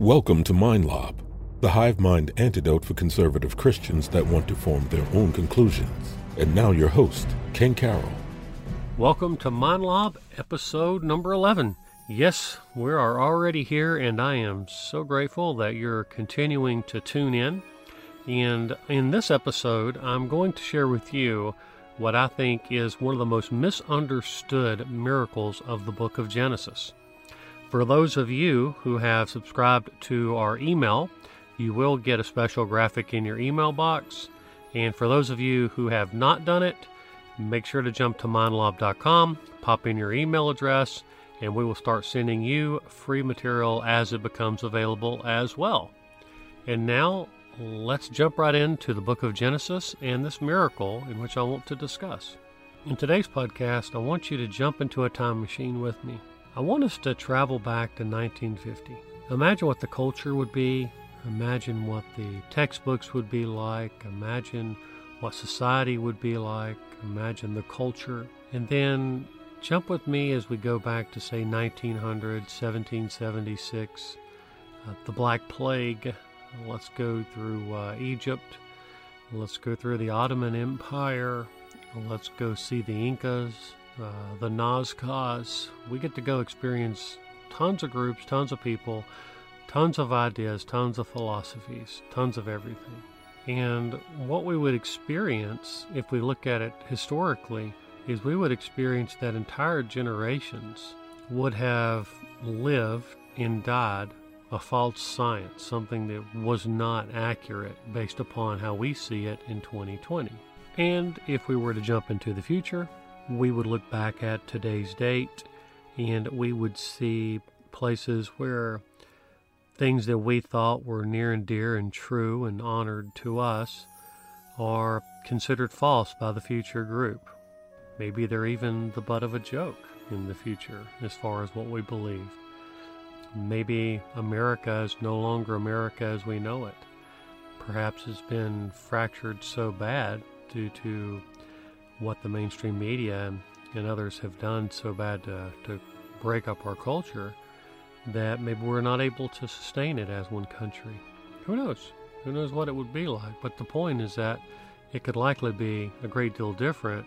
Welcome to MindLob, the hive mind antidote for conservative Christians that want to form their own conclusions. And now your host, Ken Carroll. Welcome to MindLob, episode number 11. Yes, we are already here, and I am so grateful that you're continuing to tune in. And in this episode, I'm going to share with you what I think is one of the most misunderstood miracles of the book of Genesis. For those of you who have subscribed to our email, you will get a special graphic in your email box. And for those of you who have not done it, make sure to jump to mindlob.com, pop in your email address, and we will start sending you free material as it becomes available as well. And now, let's jump right into the book of Genesis and this miracle in which I want to discuss. In today's podcast, I want you to jump into a time machine with me. I want us to travel back to 1950. Imagine what the culture would be. Imagine what the textbooks would be like. Imagine what society would be like. Imagine the culture. And then jump with me as we go back to, say, 1900, 1776, uh, the Black Plague. Let's go through uh, Egypt. Let's go through the Ottoman Empire. Let's go see the Incas, uh, the Nazcas. We get to go experience tons of groups, tons of people, tons of ideas, tons of philosophies, tons of everything. And what we would experience, if we look at it historically, is we would experience that entire generations would have lived and died a false science, something that was not accurate based upon how we see it in 2020. And if we were to jump into the future, we would look back at today's date and we would see places where things that we thought were near and dear and true and honored to us are considered false by the future group. Maybe they're even the butt of a joke in the future as far as what we believe. Maybe America is no longer America as we know it. Perhaps it's been fractured so bad due to what the mainstream media and others have done so bad to, to break up our culture that maybe we're not able to sustain it as one country. Who knows? Who knows what it would be like? But the point is that it could likely be a great deal different,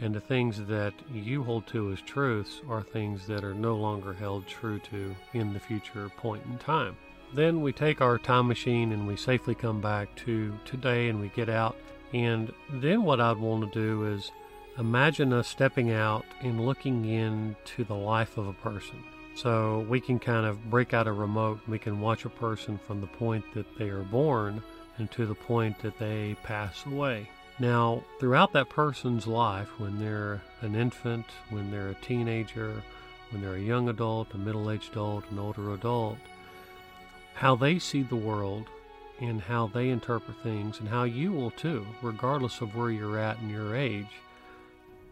and the things that you hold to as truths are things that are no longer held true to in the future point in time. Then we take our time machine and we safely come back to today and we get out and then what I'd want to do is imagine us stepping out and looking into the life of a person. So we can kind of break out a remote. We can watch a person from the point that they are born and to the point that they pass away. Now, throughout that person's life, when they're an infant, when they're a teenager, when they're a young adult, a middle aged adult, an older adult, how they see the world and how they interpret things and how you will too, regardless of where you're at and your age,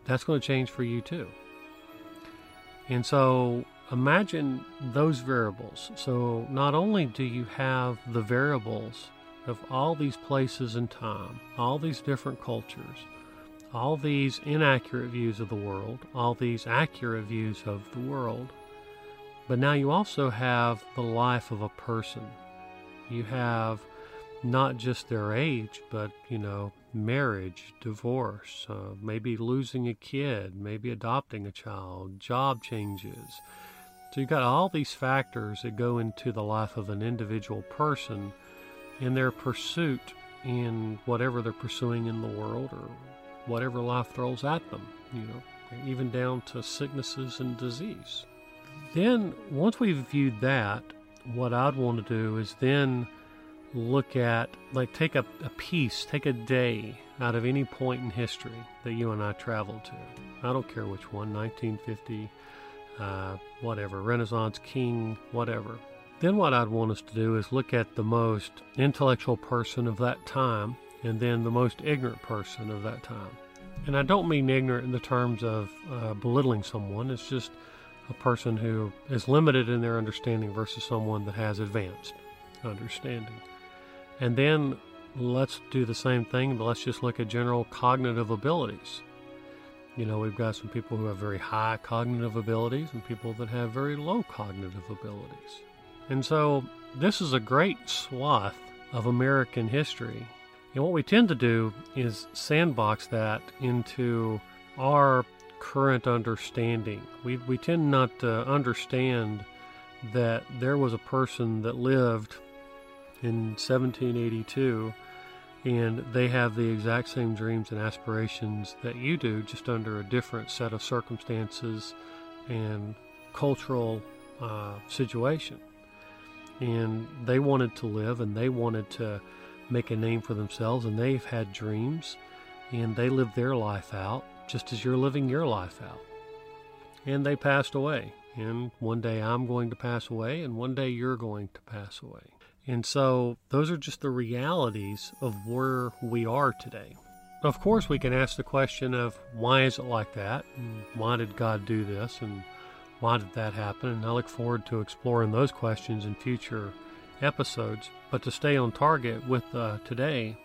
that's going to change for you too. And so imagine those variables. So not only do you have the variables of all these places and time, all these different cultures, all these inaccurate views of the world, all these accurate views of the world, but now you also have the life of a person. You have not just their age, but, you know, marriage, divorce, uh, maybe losing a kid, maybe adopting a child, job changes. So you've got all these factors that go into the life of an individual person in their pursuit in whatever they're pursuing in the world or whatever life throws at them, you know, even down to sicknesses and disease. Then, once we've viewed that, what I'd want to do is then look at, like, take a, a piece, take a day out of any point in history that you and I traveled to. I don't care which one, 1950, uh, whatever, Renaissance, King, whatever. Then what I'd want us to do is look at the most intellectual person of that time and then the most ignorant person of that time. And I don't mean ignorant in the terms of uh, belittling someone, it's just a person who is limited in their understanding versus someone that has advanced understanding. And then let's do the same thing, but let's just look at general cognitive abilities. You know, we've got some people who have very high cognitive abilities and people that have very low cognitive abilities. And so this is a great swath of American history. And what we tend to do is sandbox that into our current understanding. We, we tend not to understand that there was a person that lived in 1782 and they have the exact same dreams and aspirations that you do, just under a different set of circumstances and cultural uh, situation. And they wanted to live and they wanted to make a name for themselves, and they've had dreams and they lived their life out just as you're living your life out. And they passed away. And one day I'm going to pass away, and one day you're going to pass away. And so those are just the realities of where we are today. Of course, we can ask the question of why is it like that? Why did God do this? And why did that happen? And I look forward to exploring those questions in future episodes. But to stay on target with uh, today,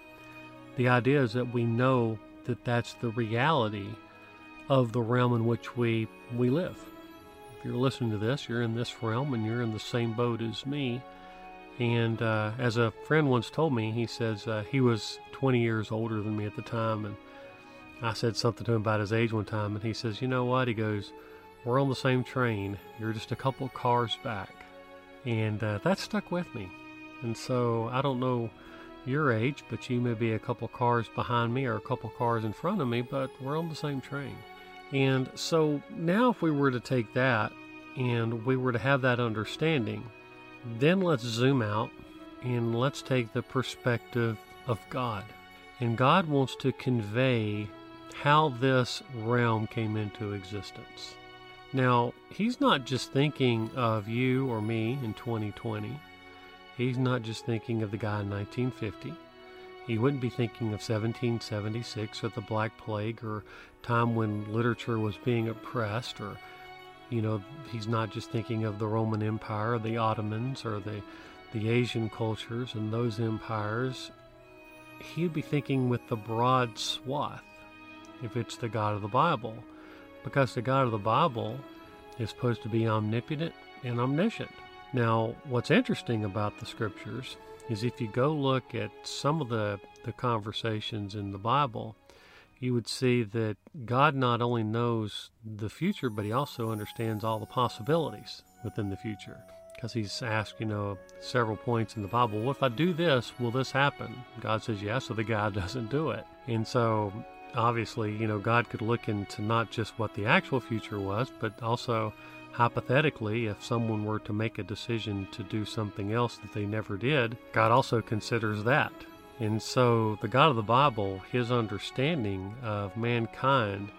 the idea is that we know that that's the reality of the realm in which we, we live. If you're listening to this, you're in this realm and you're in the same boat as me. And uh, as a friend once told me, he says uh, he was 20 years older than me at the time. And I said something to him about his age one time. And he says, You know what? He goes, We're on the same train. You're just a couple cars back. And uh, that stuck with me. And so I don't know your age, but you may be a couple cars behind me or a couple cars in front of me, but we're on the same train. And so now, if we were to take that and we were to have that understanding, then let's zoom out and let's take the perspective of God. And God wants to convey how this realm came into existence. Now, He's not just thinking of you or me in 2020. He's not just thinking of the guy in 1950. He wouldn't be thinking of 1776 or the Black Plague or time when literature was being oppressed or you know he's not just thinking of the Roman Empire or the Ottomans or the the Asian cultures and those empires. He'd be thinking with the broad swath if it's the God of the Bible because the God of the Bible is supposed to be omnipotent and omniscient. Now, what's interesting about the scriptures is if you go look at some of the, the conversations in the Bible, you would see that God not only knows the future, but He also understands all the possibilities within the future. Because He's asked, you know, several points in the Bible, well, if I do this, will this happen? God says yes, so the guy doesn't do it. And so, obviously, you know, God could look into not just what the actual future was, but also Hypothetically, if someone were to make a decision to do something else that they never did, God also considers that. And so, the God of the Bible, his understanding of mankind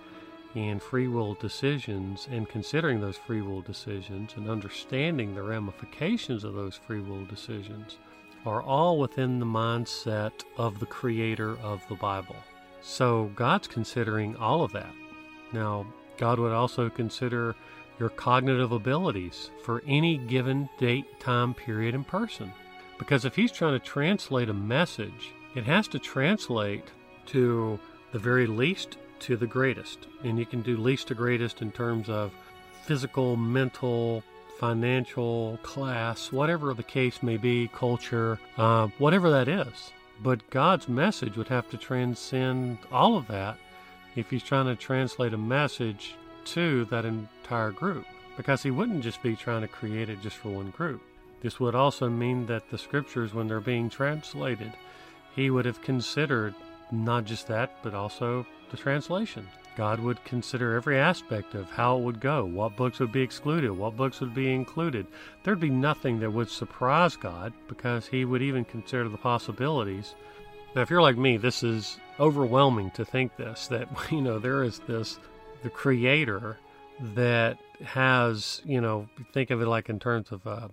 and free will decisions, and considering those free will decisions and understanding the ramifications of those free will decisions, are all within the mindset of the creator of the Bible. So, God's considering all of that. Now, God would also consider your cognitive abilities for any given date, time, period, and person. Because if he's trying to translate a message, it has to translate to the very least to the greatest. And you can do least to greatest in terms of physical, mental, financial, class, whatever the case may be, culture, uh, whatever that is. But God's message would have to transcend all of that if he's trying to translate a message to that entire group because he wouldn't just be trying to create it just for one group. This would also mean that the scriptures, when they're being translated, he would have considered not just that, but also the translation. God would consider every aspect of how it would go, what books would be excluded, what books would be included. There'd be nothing that would surprise God because he would even consider the possibilities. Now, if you're like me, this is overwhelming to think this that, you know, there is this the creator that has, you know, think of it like in terms of a,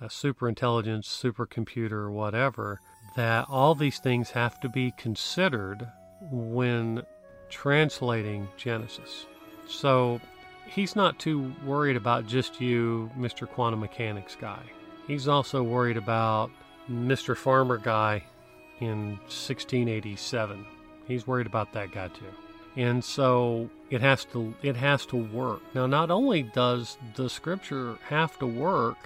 a super intelligence, supercomputer, whatever, that all these things have to be considered when translating Genesis. So he's not too worried about just you, Mr. Quantum Mechanics guy. He's also worried about Mr. Farmer guy in 1687. He's worried about that guy too and so it has to it has to work now not only does the scripture have to work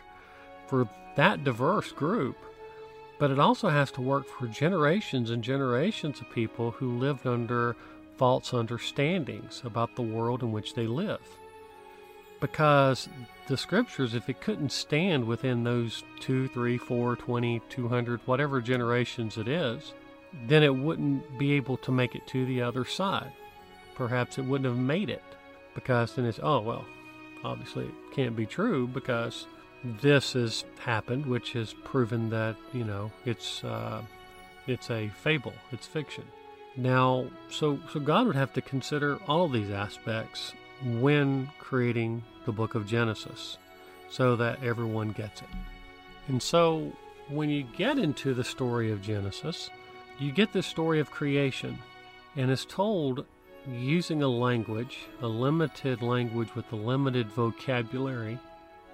for that diverse group, but it also has to work for generations and generations of people who lived under false understandings about the world in which they live. Because the scriptures, if it couldn't stand within those two, three, four, twenty, two hundred, whatever generations it is, then it wouldn't be able to make it to the other side. Perhaps it wouldn't have made it because then it's, oh, well, obviously it can't be true because this has happened, which has proven that, you know, it's, uh, it's a fable, it's fiction. Now, so, so God would have to consider all these aspects when creating the book of Genesis so that everyone gets it. And so when you get into the story of Genesis, you get the story of creation, and it's told using a language, a limited language with a limited vocabulary,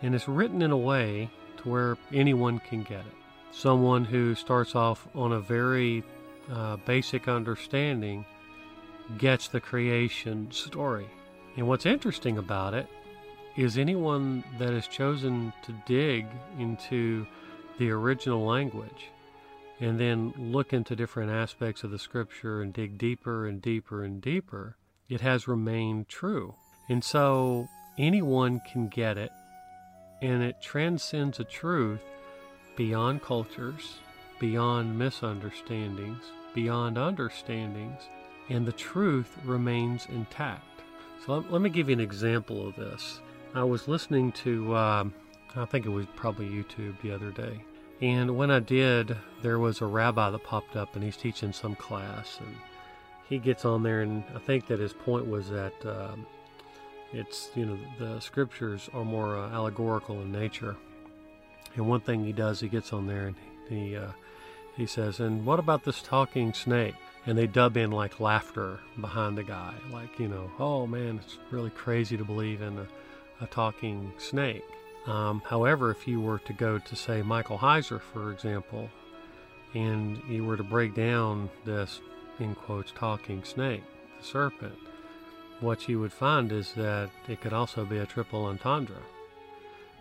and it's written in a way to where anyone can get it. Someone who starts off on a very uh, basic understanding gets the creation story. And what's interesting about it is anyone that has chosen to dig into the original language and then look into different aspects of the scripture and dig deeper and deeper and deeper, it has remained true. And so anyone can get it, and it transcends a truth beyond cultures, beyond misunderstandings, beyond understandings, and the truth remains intact. So let, let me give you an example of this. I was listening to, um, I think it was probably YouTube the other day, and when I did, there was a rabbi that popped up and he's teaching some class. And he gets on there, and I think that his point was that um, it's, you know, the scriptures are more uh, allegorical in nature. And one thing he does, he gets on there and he, uh, he says, And what about this talking snake? And they dub in like laughter behind the guy, like, you know, oh man, it's really crazy to believe in a, a talking snake. Um, however, if you were to go to, say, Michael Heiser, for example, and you were to break down this, in quotes, talking snake, the serpent, what you would find is that it could also be a triple entendre,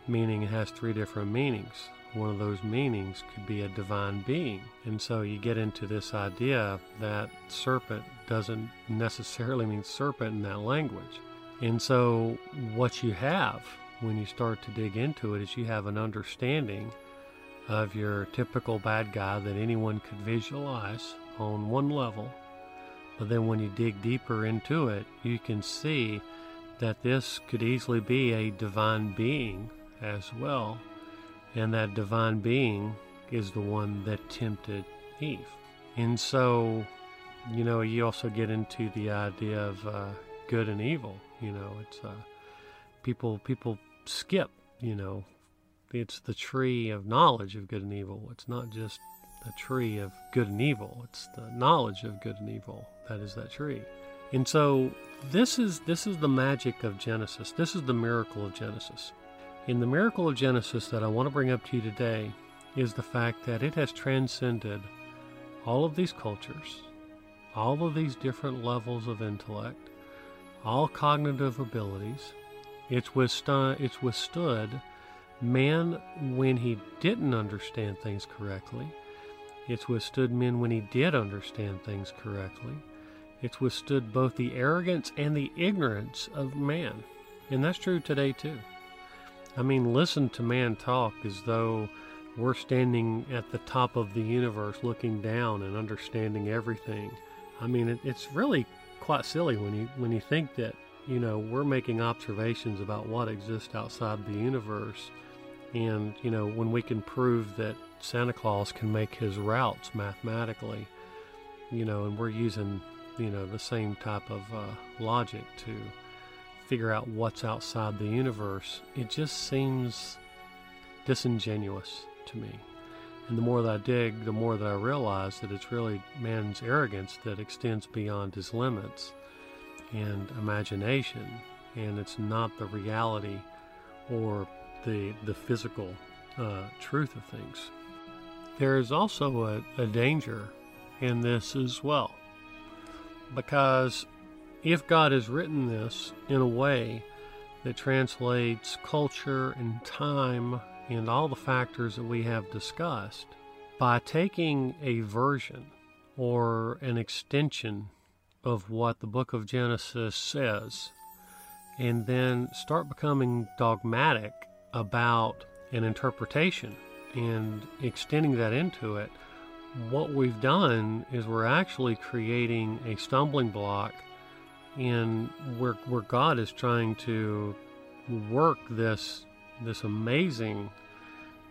meaning it has three different meanings. One of those meanings could be a divine being. And so you get into this idea that serpent doesn't necessarily mean serpent in that language. And so what you have when you start to dig into it is you have an understanding of your typical bad guy that anyone could visualize on one level. But then when you dig deeper into it, you can see that this could easily be a divine being as well. And that divine being is the one that tempted Eve. And so, you know, you also get into the idea of uh, good and evil. You know, it's uh, people people skip, you know, it's the tree of knowledge of good and evil. It's not just a tree of good and evil. It's the knowledge of good and evil that is that tree. And so this is this is the magic of Genesis. This is the miracle of Genesis. In the miracle of Genesis that I want to bring up to you today is the fact that it has transcended all of these cultures, all of these different levels of intellect, all cognitive abilities, it's withstood, it's withstood man when he didn't understand things correctly. It's withstood men when he did understand things correctly. It's withstood both the arrogance and the ignorance of man. And that's true today, too. I mean, listen to man talk as though we're standing at the top of the universe looking down and understanding everything. I mean, it, it's really quite silly when you when you think that you know, we're making observations about what exists outside the universe. And, you know, when we can prove that Santa Claus can make his routes mathematically, you know, and we're using, you know, the same type of uh, logic to figure out what's outside the universe, it just seems disingenuous to me. And the more that I dig, the more that I realize that it's really man's arrogance that extends beyond his limits and imagination, and it's not the reality or the, the physical uh, truth of things. There is also a, a danger in this as well, because if God has written this in a way that translates culture and time and all the factors that we have discussed, by taking a version or an extension of what the book of Genesis says, and then start becoming dogmatic about an interpretation and extending that into it, what we've done is we're actually creating a stumbling block in where, where God is trying to work this this amazing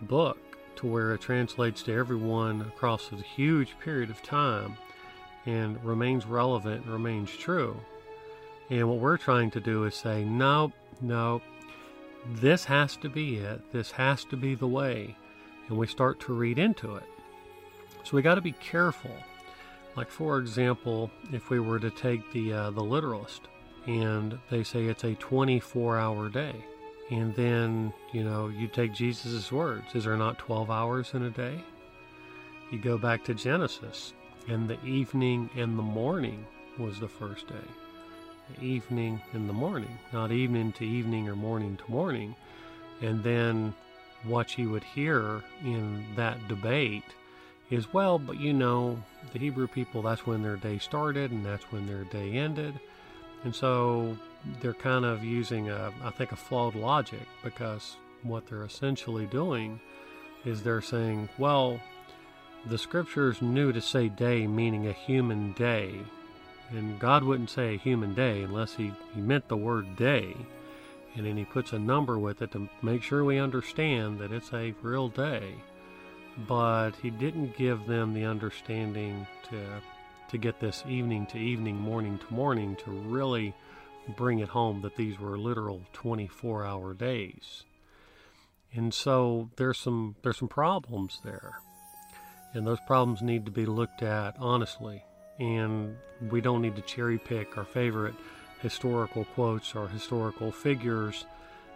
book to where it translates to everyone across a huge period of time and remains relevant and remains true. And what we're trying to do is say, no, no, this has to be it. This has to be the way. And we start to read into it. So we got to be careful. Like, for example, if we were to take the, uh, the literalist and they say it's a 24 hour day, and then, you know, you take Jesus' words. Is there not 12 hours in a day? You go back to Genesis, and the evening and the morning was the first day. The evening and the morning, not evening to evening or morning to morning. And then what you would hear in that debate is, well, but you know, the Hebrew people, that's when their day started and that's when their day ended. And so they're kind of using, a, I think, a flawed logic because what they're essentially doing is they're saying, well, the scriptures knew to say day meaning a human day, and God wouldn't say a human day unless he, he meant the word day. And then he puts a number with it to make sure we understand that it's a real day. But he didn't give them the understanding to to get this evening to evening, morning to morning to really bring it home that these were literal 24 hour days. And so there's some there's some problems there. And those problems need to be looked at honestly. And we don't need to cherry pick our favorite historical quotes or historical figures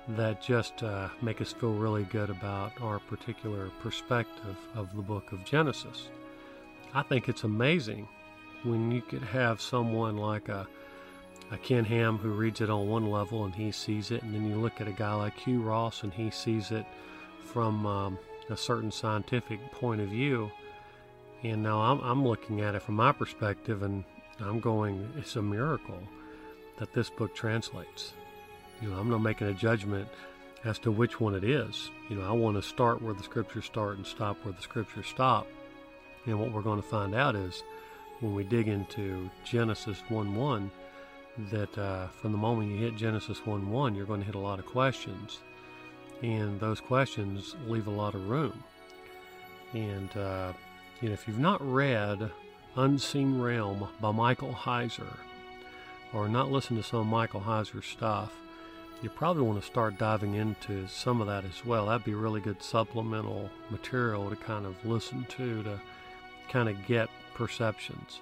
that just uh, make us feel really good about our particular perspective of the book of Genesis. I think it's amazing when you could have someone like a a Ken Ham who reads it on one level and he sees it, and then you look at a guy like Hugh Ross and he sees it from um, a certain scientific point of view. And now I'm, I'm looking at it from my perspective and I'm going, it's a miracle that this book translates. You know, I'm not making a judgment as to which one it is. You know, I want to start where the scriptures start and stop where the scriptures stop. And what we're going to find out is when we dig into Genesis 1 1, that uh, from the moment you hit Genesis 1 1, you're going to hit a lot of questions. And those questions leave a lot of room. And, uh, you know, if you've not read Unseen Realm by Michael Heiser, or not listened to some of Michael Heiser's stuff, you probably want to start diving into some of that as well. That'd be really good supplemental material to kind of listen to, to kind of get perceptions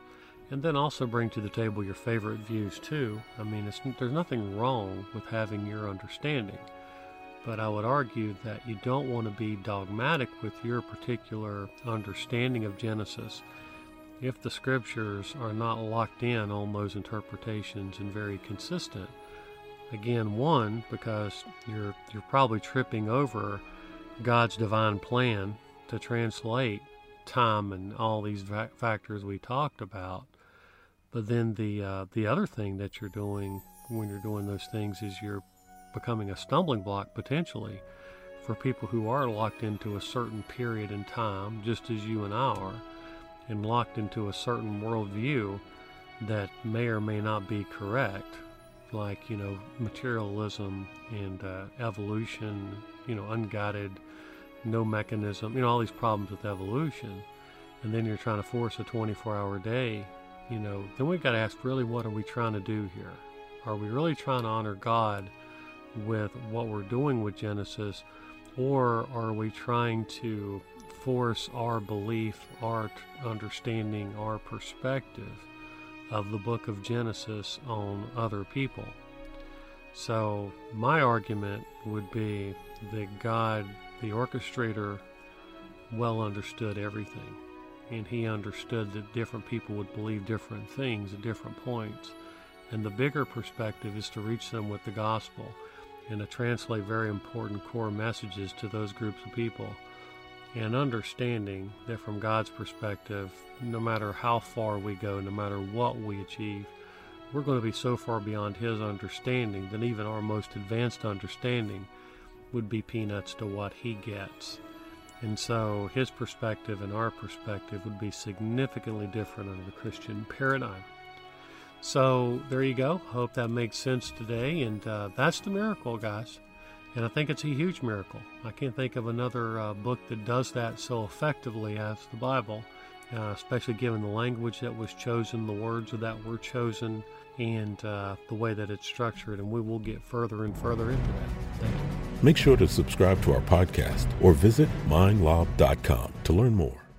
and then also bring to the table your favorite views too. I mean, there's nothing wrong with having your understanding, but I would argue that you don't want to be dogmatic with your particular understanding of Genesis if the scriptures are not locked in on those interpretations and very consistent. Again, one because you're you're probably tripping over God's divine plan to translate time and all these factors we talked about. But then the uh, the other thing that you're doing when you're doing those things is you're becoming a stumbling block potentially for people who are locked into a certain period in time, just as you and I are, and locked into a certain worldview that may or may not be correct, like you know materialism and uh, evolution, you know unguided, no mechanism, you know all these problems with evolution, and then you're trying to force a 24-hour day you know, then we've got to ask really what are we trying to do here? Are we really trying to honor God with what we're doing with Genesis, or are we trying to force our belief, our understanding, our perspective of the book of Genesis on other people? So, my argument would be that God, the orchestrator, well understood everything and he understood that different people would believe different things at different points. And the bigger perspective is to reach them with the gospel. and to translate very important core messages to those groups of people. And understanding that from God's perspective, no matter how far we go, no matter what we achieve, we're going to be so far beyond His understanding that even our most advanced understanding would be peanuts to what He gets. And so His perspective and our perspective would be significantly different under the Christian paradigm. So there you go. Hope that makes sense today. And uh, that's the miracle, guys. And I think it's a huge miracle. I can't think of another uh, book that does that so effectively as the Bible, uh, especially given the language that was chosen, the words that were chosen, and uh, the way that it's structured. And we will get further and further into that. Make sure to subscribe to our podcast or visit mindlob.com to learn more.